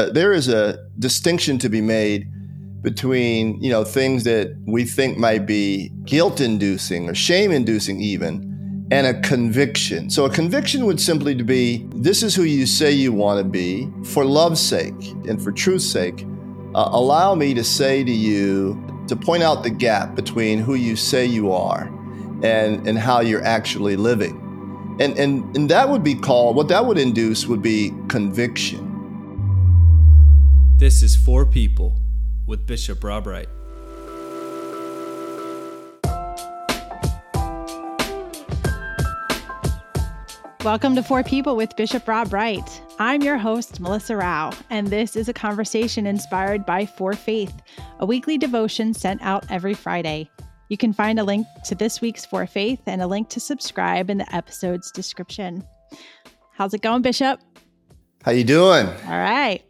Uh, there is a distinction to be made between you know things that we think might be guilt inducing or shame inducing even and a conviction. So a conviction would simply be this is who you say you want to be. For love's sake and for truth's sake uh, allow me to say to you to point out the gap between who you say you are and and how you're actually living. And and and that would be called what that would induce would be conviction this is For People with Bishop Rob Wright. Welcome to For People with Bishop Rob Wright. I'm your host, Melissa Rao, and this is a conversation inspired by For Faith, a weekly devotion sent out every Friday. You can find a link to this week's For Faith and a link to subscribe in the episode's description. How's it going, Bishop? How you doing? All right.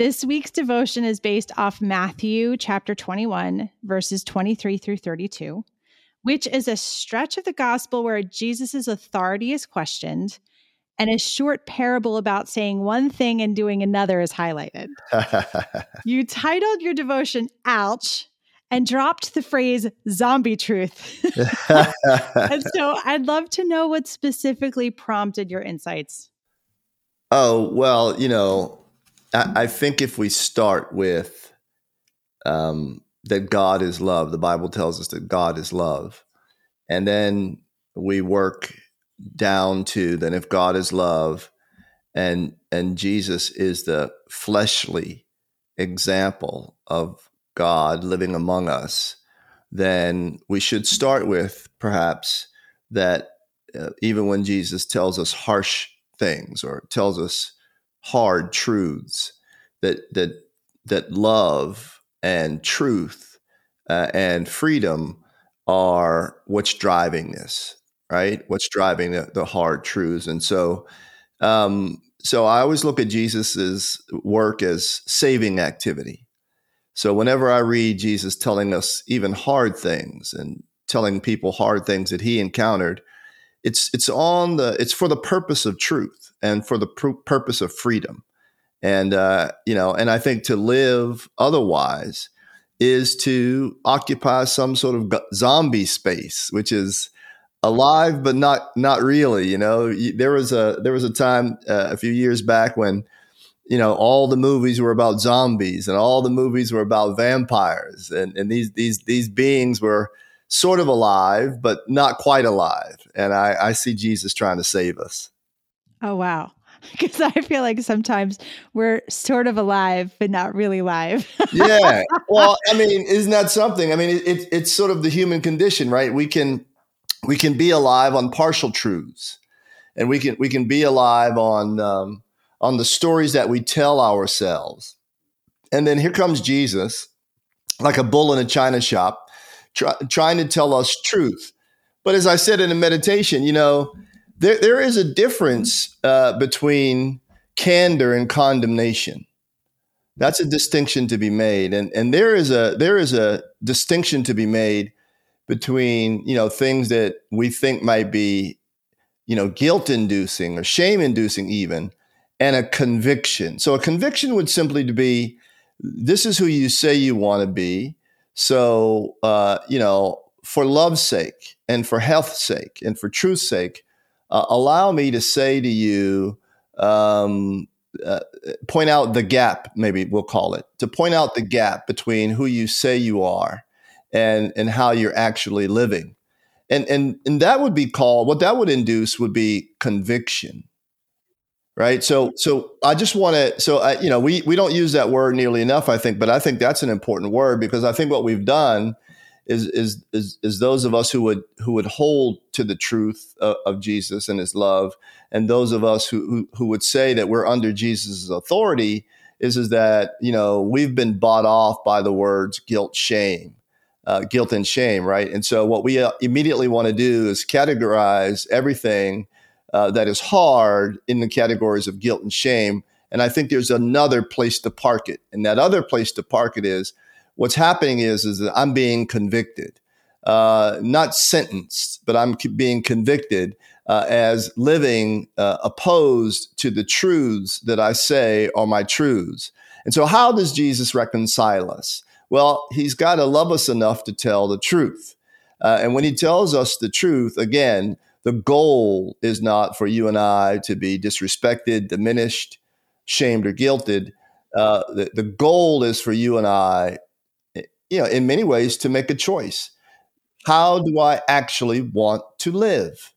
This week's devotion is based off Matthew chapter 21, verses 23 through 32, which is a stretch of the gospel where Jesus' authority is questioned and a short parable about saying one thing and doing another is highlighted. you titled your devotion Ouch and dropped the phrase zombie truth. and so I'd love to know what specifically prompted your insights. Oh, well, you know, I, think if we start with um, that God is love, the Bible tells us that God is love, and then we work down to then if God is love, and and Jesus is the fleshly example of God living among us, then we should start with perhaps that uh, even when Jesus tells us harsh things or tells us hard truths that that that love and truth uh, and freedom are what's driving this right? What's driving the, the hard truths. And so um, so i always look at jesus's work as saving activity. So whenever i read jesus telling us even hard things and telling people hard things that he encountered it's it's on the it's for the purpose of truth and for the pr- purpose of freedom. And uh, you know and i think to live otherwise is to occupy some sort of zombie space which is alive but not not really you know? There was a there was a time uh, a few years back when you know all the movies were about zombies and all the movies were about vampires and, and these these these beings were sort of alive but not quite alive. And I, I see jesus trying to save us oh wow because I feel like sometimes we're sort of alive, but not really alive. yeah. Well, I mean, isn't that something? I mean, it, it, it's sort of the human condition, right? We can we can be alive on partial truths, and we can we can be alive on um, on the stories that we tell ourselves. And then here comes Jesus, like a bull in a china shop, try, trying to tell us truth. But as I said in a meditation, you know there, there is a difference uh, between candor and condemnation. That's a distinction to be made, and and there is a there is a distinction to be made between you know things that we think might be you know guilt inducing or shame inducing even and a conviction. So a conviction would simply be this is who you say you want to be. So uh, you know for love's sake and for health's sake and for truth's sake uh, allow me to say to you, um, uh, point out the gap, maybe we'll call it, to point out the gap between who you say you are and, and how you're actually living. And, and, and that would be called, what that would induce would be conviction. Right. So, so I just want to, so, I, you know, we, we don't use that word nearly enough, I think, but I think that's an important word because I think what we've done is is is, is those of us who would who would hold to the truth of, of Jesus and His love, and those of us who, who, who would say that we're under Jesus' authority is is that you know we've been bought off by the words guilt, shame, uh, guilt and shame, right? And so what we uh, immediately want to do is categorize everything uh, that is hard in the categories of guilt and shame. And I think there's another place to park it, and that other place to park it is what's happening is is that I'm being convicted, uh, not sentenced, but I'm being convicted uh, as living uh, opposed to the truths that I say are my truths. And so, how does Jesus reconcile us? Well, he's got to love us enough to tell the truth. Uh, and when he tells us the truth, again, the goal is not for you and I to be disrespected, diminished, shamed, or guilted. Uh, the, the goal is for you and I, you know, in many ways, to make a choice. How do I actually want to live?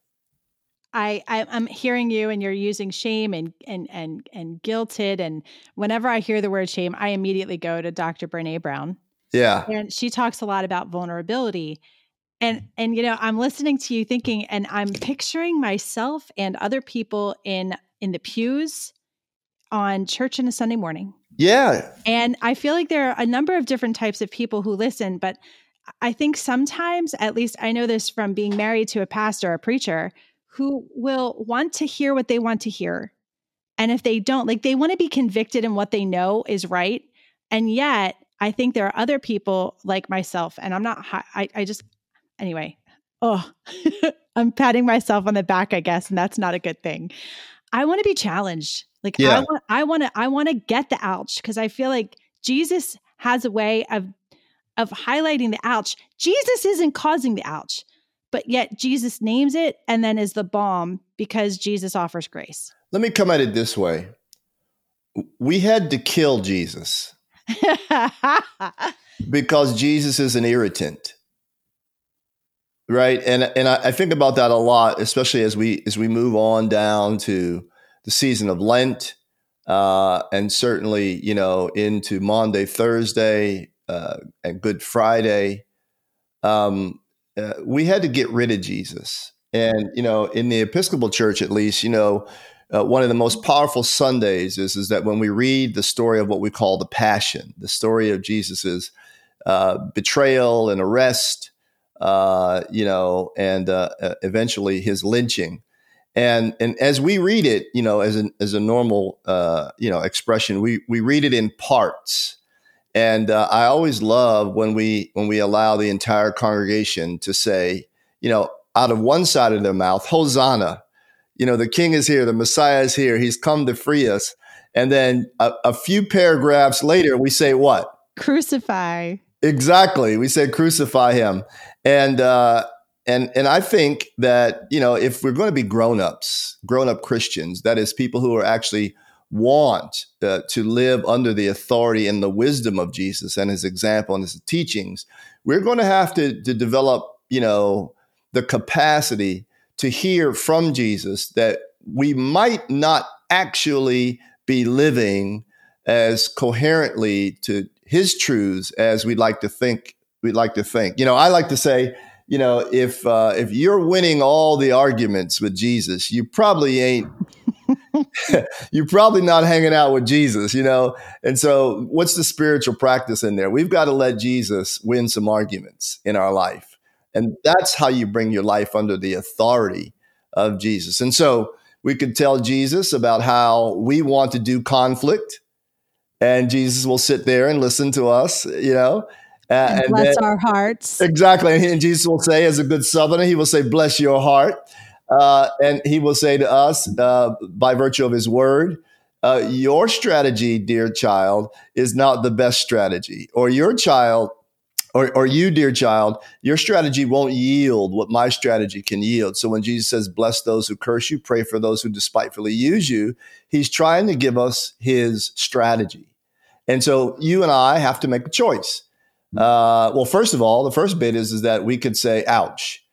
I, I am hearing you and you're using shame and and and and guilted and whenever I hear the word shame, I immediately go to Dr. Brene Brown. Yeah. And she talks a lot about vulnerability. And and you know, I'm listening to you thinking and I'm picturing myself and other people in in the pews on church on a Sunday morning. Yeah. And I feel like there are a number of different types of people who listen, but I think sometimes, at least I know this from being married to a pastor, a preacher, who will want to hear what they want to hear. And if they don't, like they want to be convicted in what they know is right. And yet, I think there are other people like myself, and I'm not, I, I just, anyway, oh, I'm patting myself on the back, I guess, and that's not a good thing. I want to be challenged. Like yeah. I want, I want to, I want to get the ouch because I feel like Jesus has a way of, of highlighting the ouch. Jesus isn't causing the ouch but yet Jesus names it and then is the balm because Jesus offers grace. Let me come at it this way we had to kill Jesus because Jesus is an irritant. Right. And and I, I, think about that a lot, especially as we as we move on down to the season of Lent, uh, and certainly, you know, into Maundy Thursday, uh, and Good Friday. Um, uh, we had to get rid of Jesus. And, you know, in the Episcopal Church, at least, you know, uh, one of the most powerful Sundays is, is that when we read the story of what we call the Passion, the story of Jesus's uh, betrayal and arrest, uh, you know, and uh, uh, eventually his lynching. And and as we read it, you know, as an as a normal you know expression, we we read it in parts. And uh, I always love when we when we allow the entire congregation to say, you know, out of one side of their mouth, Hosanna. You know, the King is here, the Messiah is here, He's come to free us. And then a, a few paragraphs later, we say what? Crucify. Exactly. We said crucify him. And uh, and and I think that you know if we're going to be grown ups, grown up Christians, that is people who are actually want uh, to live under the authority and the wisdom of Jesus and his example and his teachings, we're going to have to, to develop, you know, the capacity to hear from Jesus that we might not actually be living as coherently to his truths as we'd like to think we'd like to think. You know, I like to say, you know, if uh, if you're winning all the arguments with Jesus, you probably ain't you're probably not hanging out with Jesus, you know? And so, what's the spiritual practice in there? We've got to let Jesus win some arguments in our life. And that's how you bring your life under the authority of Jesus. And so, we could tell Jesus about how we want to do conflict, and Jesus will sit there and listen to us, you know? Uh, and, and bless then, our hearts. Exactly. And Jesus will say, as a good southerner, he will say, bless your heart. Uh, and he will say to us, uh, by virtue of his word, uh, your strategy, dear child, is not the best strategy. Or your child, or, or you, dear child, your strategy won't yield what my strategy can yield. So when Jesus says, bless those who curse you, pray for those who despitefully use you, he's trying to give us his strategy. And so you and I have to make a choice. Uh, well, first of all, the first bit is, is that we could say, ouch.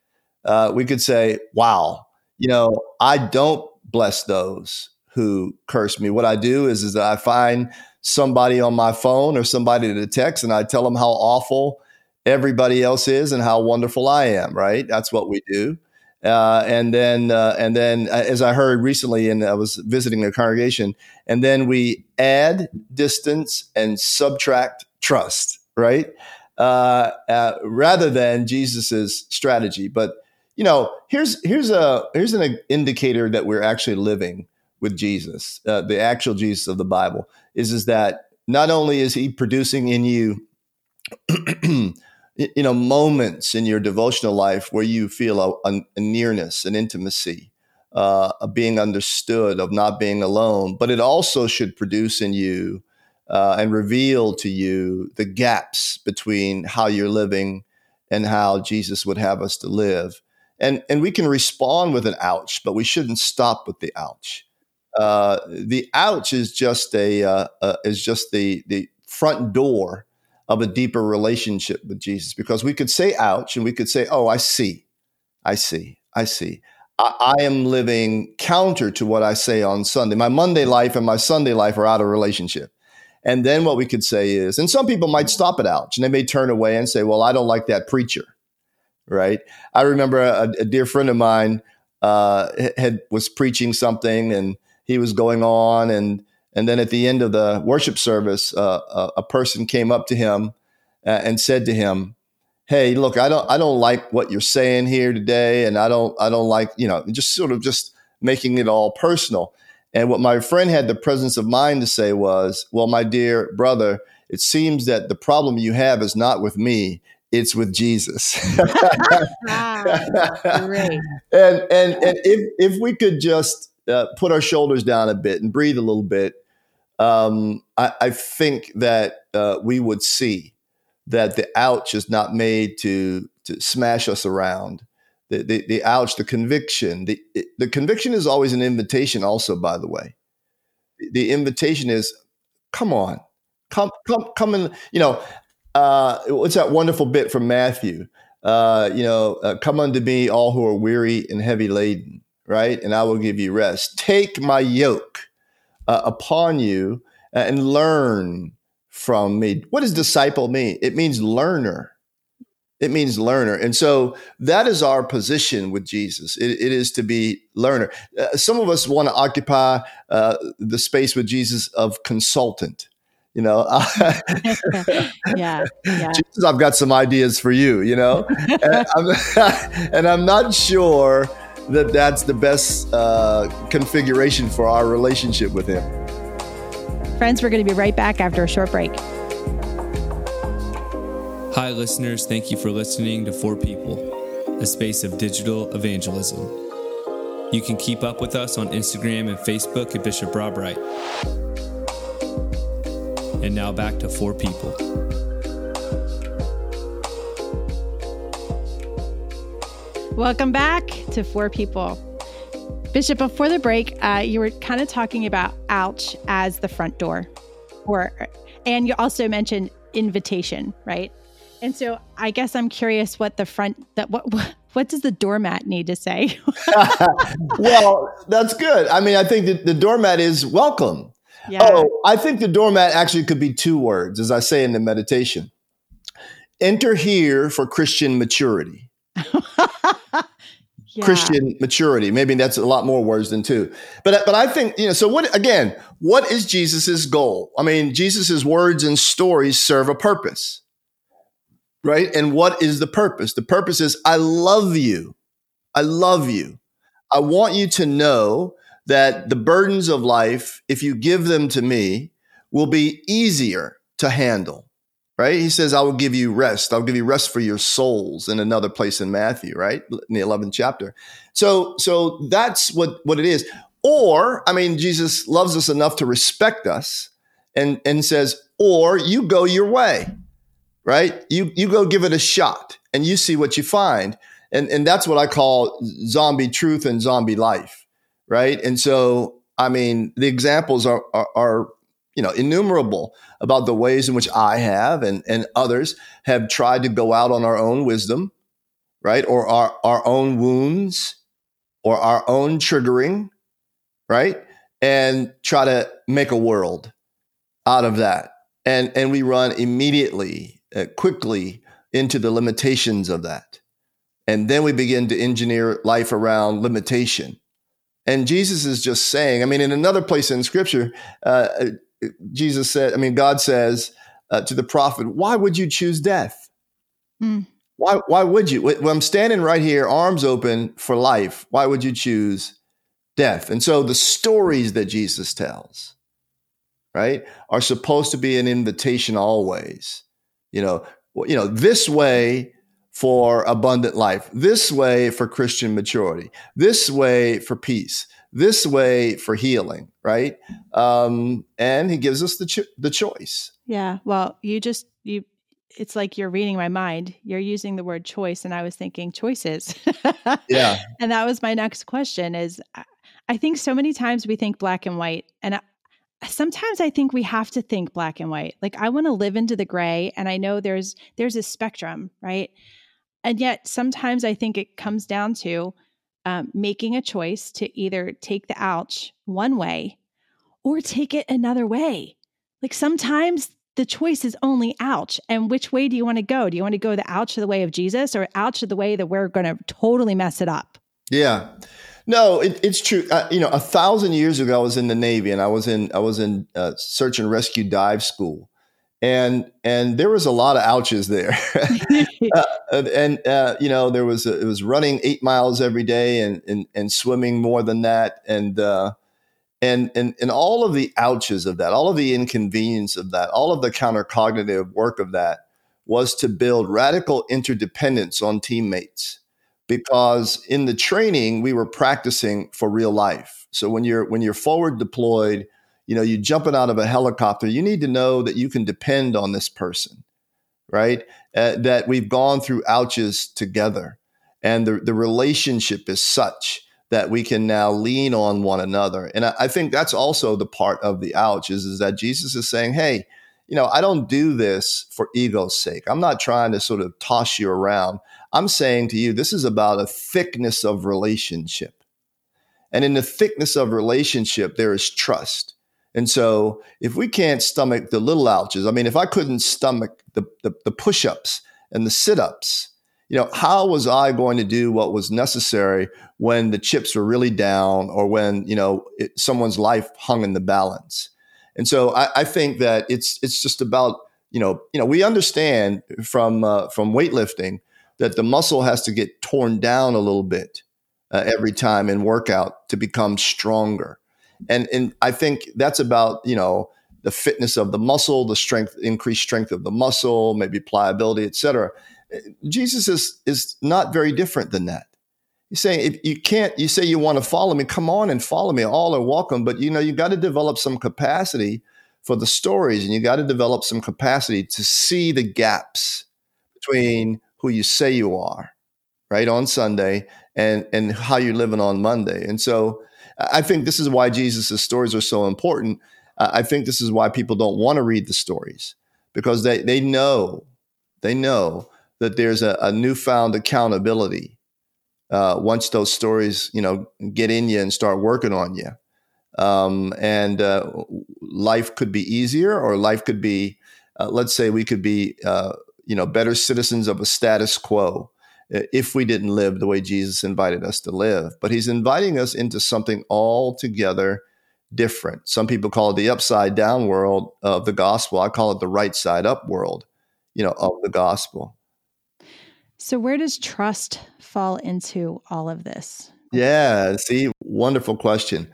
Uh, we could say, wow, you know, I don't bless those who curse me. What I do is, is that I find somebody on my phone or somebody to text and I tell them how awful everybody else is and how wonderful I am, right? That's what we do. Uh, and then, uh, and then, uh, as I heard recently, and I was visiting a congregation, and then we add distance and subtract trust, right? Uh, uh, rather than Jesus's strategy. But you know, here's here's a here's an indicator that we're actually living with Jesus, uh, the actual Jesus of the Bible, is is that not only is He producing in you, you know, moments in your devotional life where you feel a, a nearness, an intimacy, uh, of being understood, of not being alone, but it also should produce in you uh, and reveal to you the gaps between how you're living and how Jesus would have us to live. And, and we can respond with an ouch, but we shouldn't stop with the ouch. Uh, the ouch is just a uh, uh, is just the the front door of a deeper relationship with Jesus because we could say ouch and we could say, oh, I see, I see, I see. I, I am living counter to what I say on Sunday. My Monday life and my Sunday life are out of relationship. And then what we could say is, and some people might stop at ouch and they may turn away and say, well, I don't like that preacher. Right. I remember a, a dear friend of mine uh, had was preaching something and he was going on and and then at the end of the worship service, uh, a, a, person came up to him uh, and said to him, "Hey, look, I don't, I don't like what you're saying here today, and I don't, I don't like, you know, just sort of just making it all personal." And what my friend had the presence of mind to say was, "Well, my dear brother, it seems that the problem you have is not with me." It's with Jesus. and and and if if we could just uh, put our shoulders down a bit and breathe a little bit, um, I, I, think that uh, we would see that the ouch is not made to to smash us around. The, the, the ouch, the conviction, the, the conviction is always an invitation. Also, by the way, the invitation is, come on, come, come, come and you know, uh, what's that wonderful bit from Matthew? Uh, you know, uh, come unto me, all who are weary and heavy laden, right? And I will give you rest. Take my yoke uh, upon you uh, and learn from me. What does disciple mean? It means learner. It means learner. And so that is our position with Jesus. it, it is to be learner. Uh, some of us want to occupy uh, the space with Jesus of consultant. You know, yeah, yeah. Jesus, I've got some ideas for you. You know, and, I'm, and I'm not sure that that's the best uh, configuration for our relationship with Him. Friends, we're going to be right back after a short break. Hi, listeners. Thank you for listening to For People, a space of digital evangelism. You can keep up with us on Instagram and Facebook at Bishop Rob Wright. And now back to For People. Welcome back to For People. Bishop, before the break, uh, you were kind of talking about ouch as the front door, or and you also mentioned invitation, right? And so I guess I'm curious what the front that what what does the doormat need to say? well, that's good. I mean, I think that the doormat is welcome. Yeah. Oh, I think the doormat actually could be two words, as I say in the meditation. Enter here for Christian maturity yeah. Christian maturity. Maybe that's a lot more words than two. But but I think you know. So what again? What is Jesus's goal? I mean, Jesus's words and stories serve a purpose, right? And what is the purpose? The purpose is I love you. I love you. I want you to know that the burdens of life, if you give them to me, will be easier to handle right? He says, I will give you rest. I'll give you rest for your souls in another place in Matthew, right? In the 11th chapter. So, so that's what, what it is. Or, I mean, Jesus loves us enough to respect us and, and says, or you go your way, right? You, you go give it a shot and you see what you find. And, and that's what I call zombie truth and zombie life, right? And so, I mean, the examples are, are, are you know, innumerable about the ways in which I have and, and others have tried to go out on our own wisdom, right? Or our, our own wounds or our own triggering, right? And try to make a world out of that. And, and we run immediately, uh, quickly into the limitations of that. And then we begin to engineer life around limitation. And Jesus is just saying, I mean, in another place in scripture, uh, Jesus said, I mean, God says uh, to the prophet, why would you choose death? Mm. Why, why would you? When I'm standing right here, arms open for life, why would you choose death? And so the stories that Jesus tells, right, are supposed to be an invitation always. You know, you know, this way for abundant life, this way for Christian maturity, this way for peace, this way for healing, right? Um, and he gives us the cho- the choice. Yeah. Well, you just you it's like you're reading my mind. You're using the word choice and I was thinking choices. yeah. And that was my next question is I think so many times we think black and white and I, sometimes I think we have to think black and white. Like I want to live into the gray and I know there's there's a spectrum, right? And yet sometimes I think it comes down to um, making a choice to either take the ouch one way or take it another way. Like sometimes the choice is only ouch. And which way do you want to go? Do you want to go the ouch of the way of Jesus or ouch of the way that we're going to totally mess it up? Yeah. No, it, it's true. Uh, you know, a thousand years ago, I was in the Navy and I was in I was in uh, search and rescue dive school, and and there was a lot of ouches there, and uh, you know there was a, it was running eight miles every day and and, and swimming more than that, and uh, and and and all of the ouches of that, all of the inconvenience of that, all of the countercognitive work of that was to build radical interdependence on teammates. Because in the training we were practicing for real life. So when you're when you're forward deployed you know you're jumping out of a helicopter you need to know that you can depend on this person right uh, that we've gone through ouches together and the, the relationship is such that we can now lean on one another. And I, I think that's also the part of the ouch is, is that Jesus is saying, hey, you know, I don't do this for ego's sake. I'm not trying to sort of toss you around. I'm saying to you, this is about a thickness of relationship. And in the thickness of relationship, there is trust. And so if we can't stomach the little ouches, I mean, if I couldn't stomach the, the, the push ups and the sit ups, you know, how was I going to do what was necessary when the chips were really down or when, you know, it, someone's life hung in the balance? And so I, I, think that it's it's just about you know you know we understand from uh, from weightlifting that the muscle has to get torn down a little bit uh, every time in workout to become stronger, and and I think that's about you know the fitness of the muscle, the strength, increased strength of the muscle, maybe pliability, et cetera. Jesus is is not very different than that. He's saying if you can't, you say you want to follow me, come on and follow me. All are welcome, but you know you got to develop some capacity for the stories, and you got to develop some capacity to see the gaps between who you say you are, right on Sunday, and and how you're living on Monday. And so, I think this is why Jesus' stories are so important. I think this is why people don't want to read the stories because they they know they know that there's a, a newfound accountability uh, once those stories, you know, get in you and start working on you. Um, and uh, life could be easier, or life could be, uh, let's say, we could be, uh, you know, better citizens of a status quo if we didn't live the way Jesus invited us to live. But He's inviting us into something altogether different. Some people call it the upside down world of the gospel. I call it the right side up world, you know, of the gospel. So, where does trust fall into all of this? Yeah, see, wonderful question.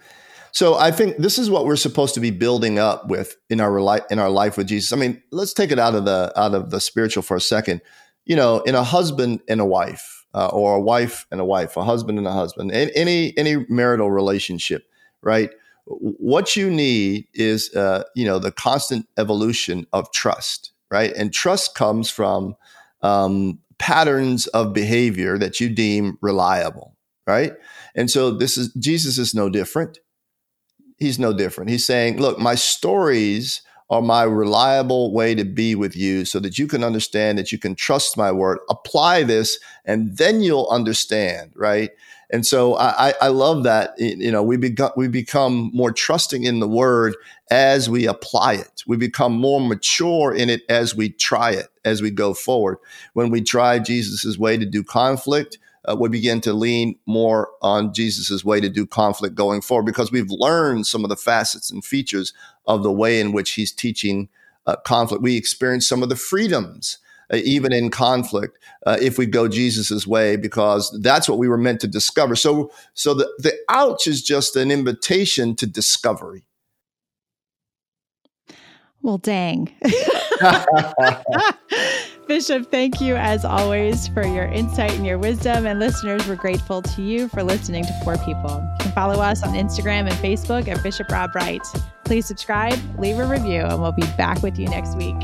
So, I think this is what we're supposed to be building up with in our in our life with Jesus. I mean, let's take it out of the out of the spiritual for a second. You know, in a husband and a wife, uh, or a wife and a wife, a husband and a husband, any any marital relationship, right? What you need is, uh, you know, the constant evolution of trust, right? And trust comes from um, patterns of behavior that you deem reliable, right? And so this is Jesus is no different. He's no different. He's saying, look, my stories are my reliable way to be with you so that you can understand that you can trust my word. Apply this and then you'll understand, right? And so I, I love that. You know, we become, we become more trusting in the word as we apply it. We become more mature in it as we try it, as we go forward. When we try Jesus's way to do conflict, uh, we begin to lean more on Jesus's way to do conflict going forward because we've learned some of the facets and features of the way in which he's teaching uh, conflict. We experience some of the freedoms uh, even in conflict, uh, if we go Jesus's way, because that's what we were meant to discover. So, so the, the ouch is just an invitation to discovery. Well, dang. Bishop, thank you as always for your insight and your wisdom. And listeners, we're grateful to you for listening to For People. You can follow us on Instagram and Facebook at Bishop Rob Wright. Please subscribe, leave a review, and we'll be back with you next week.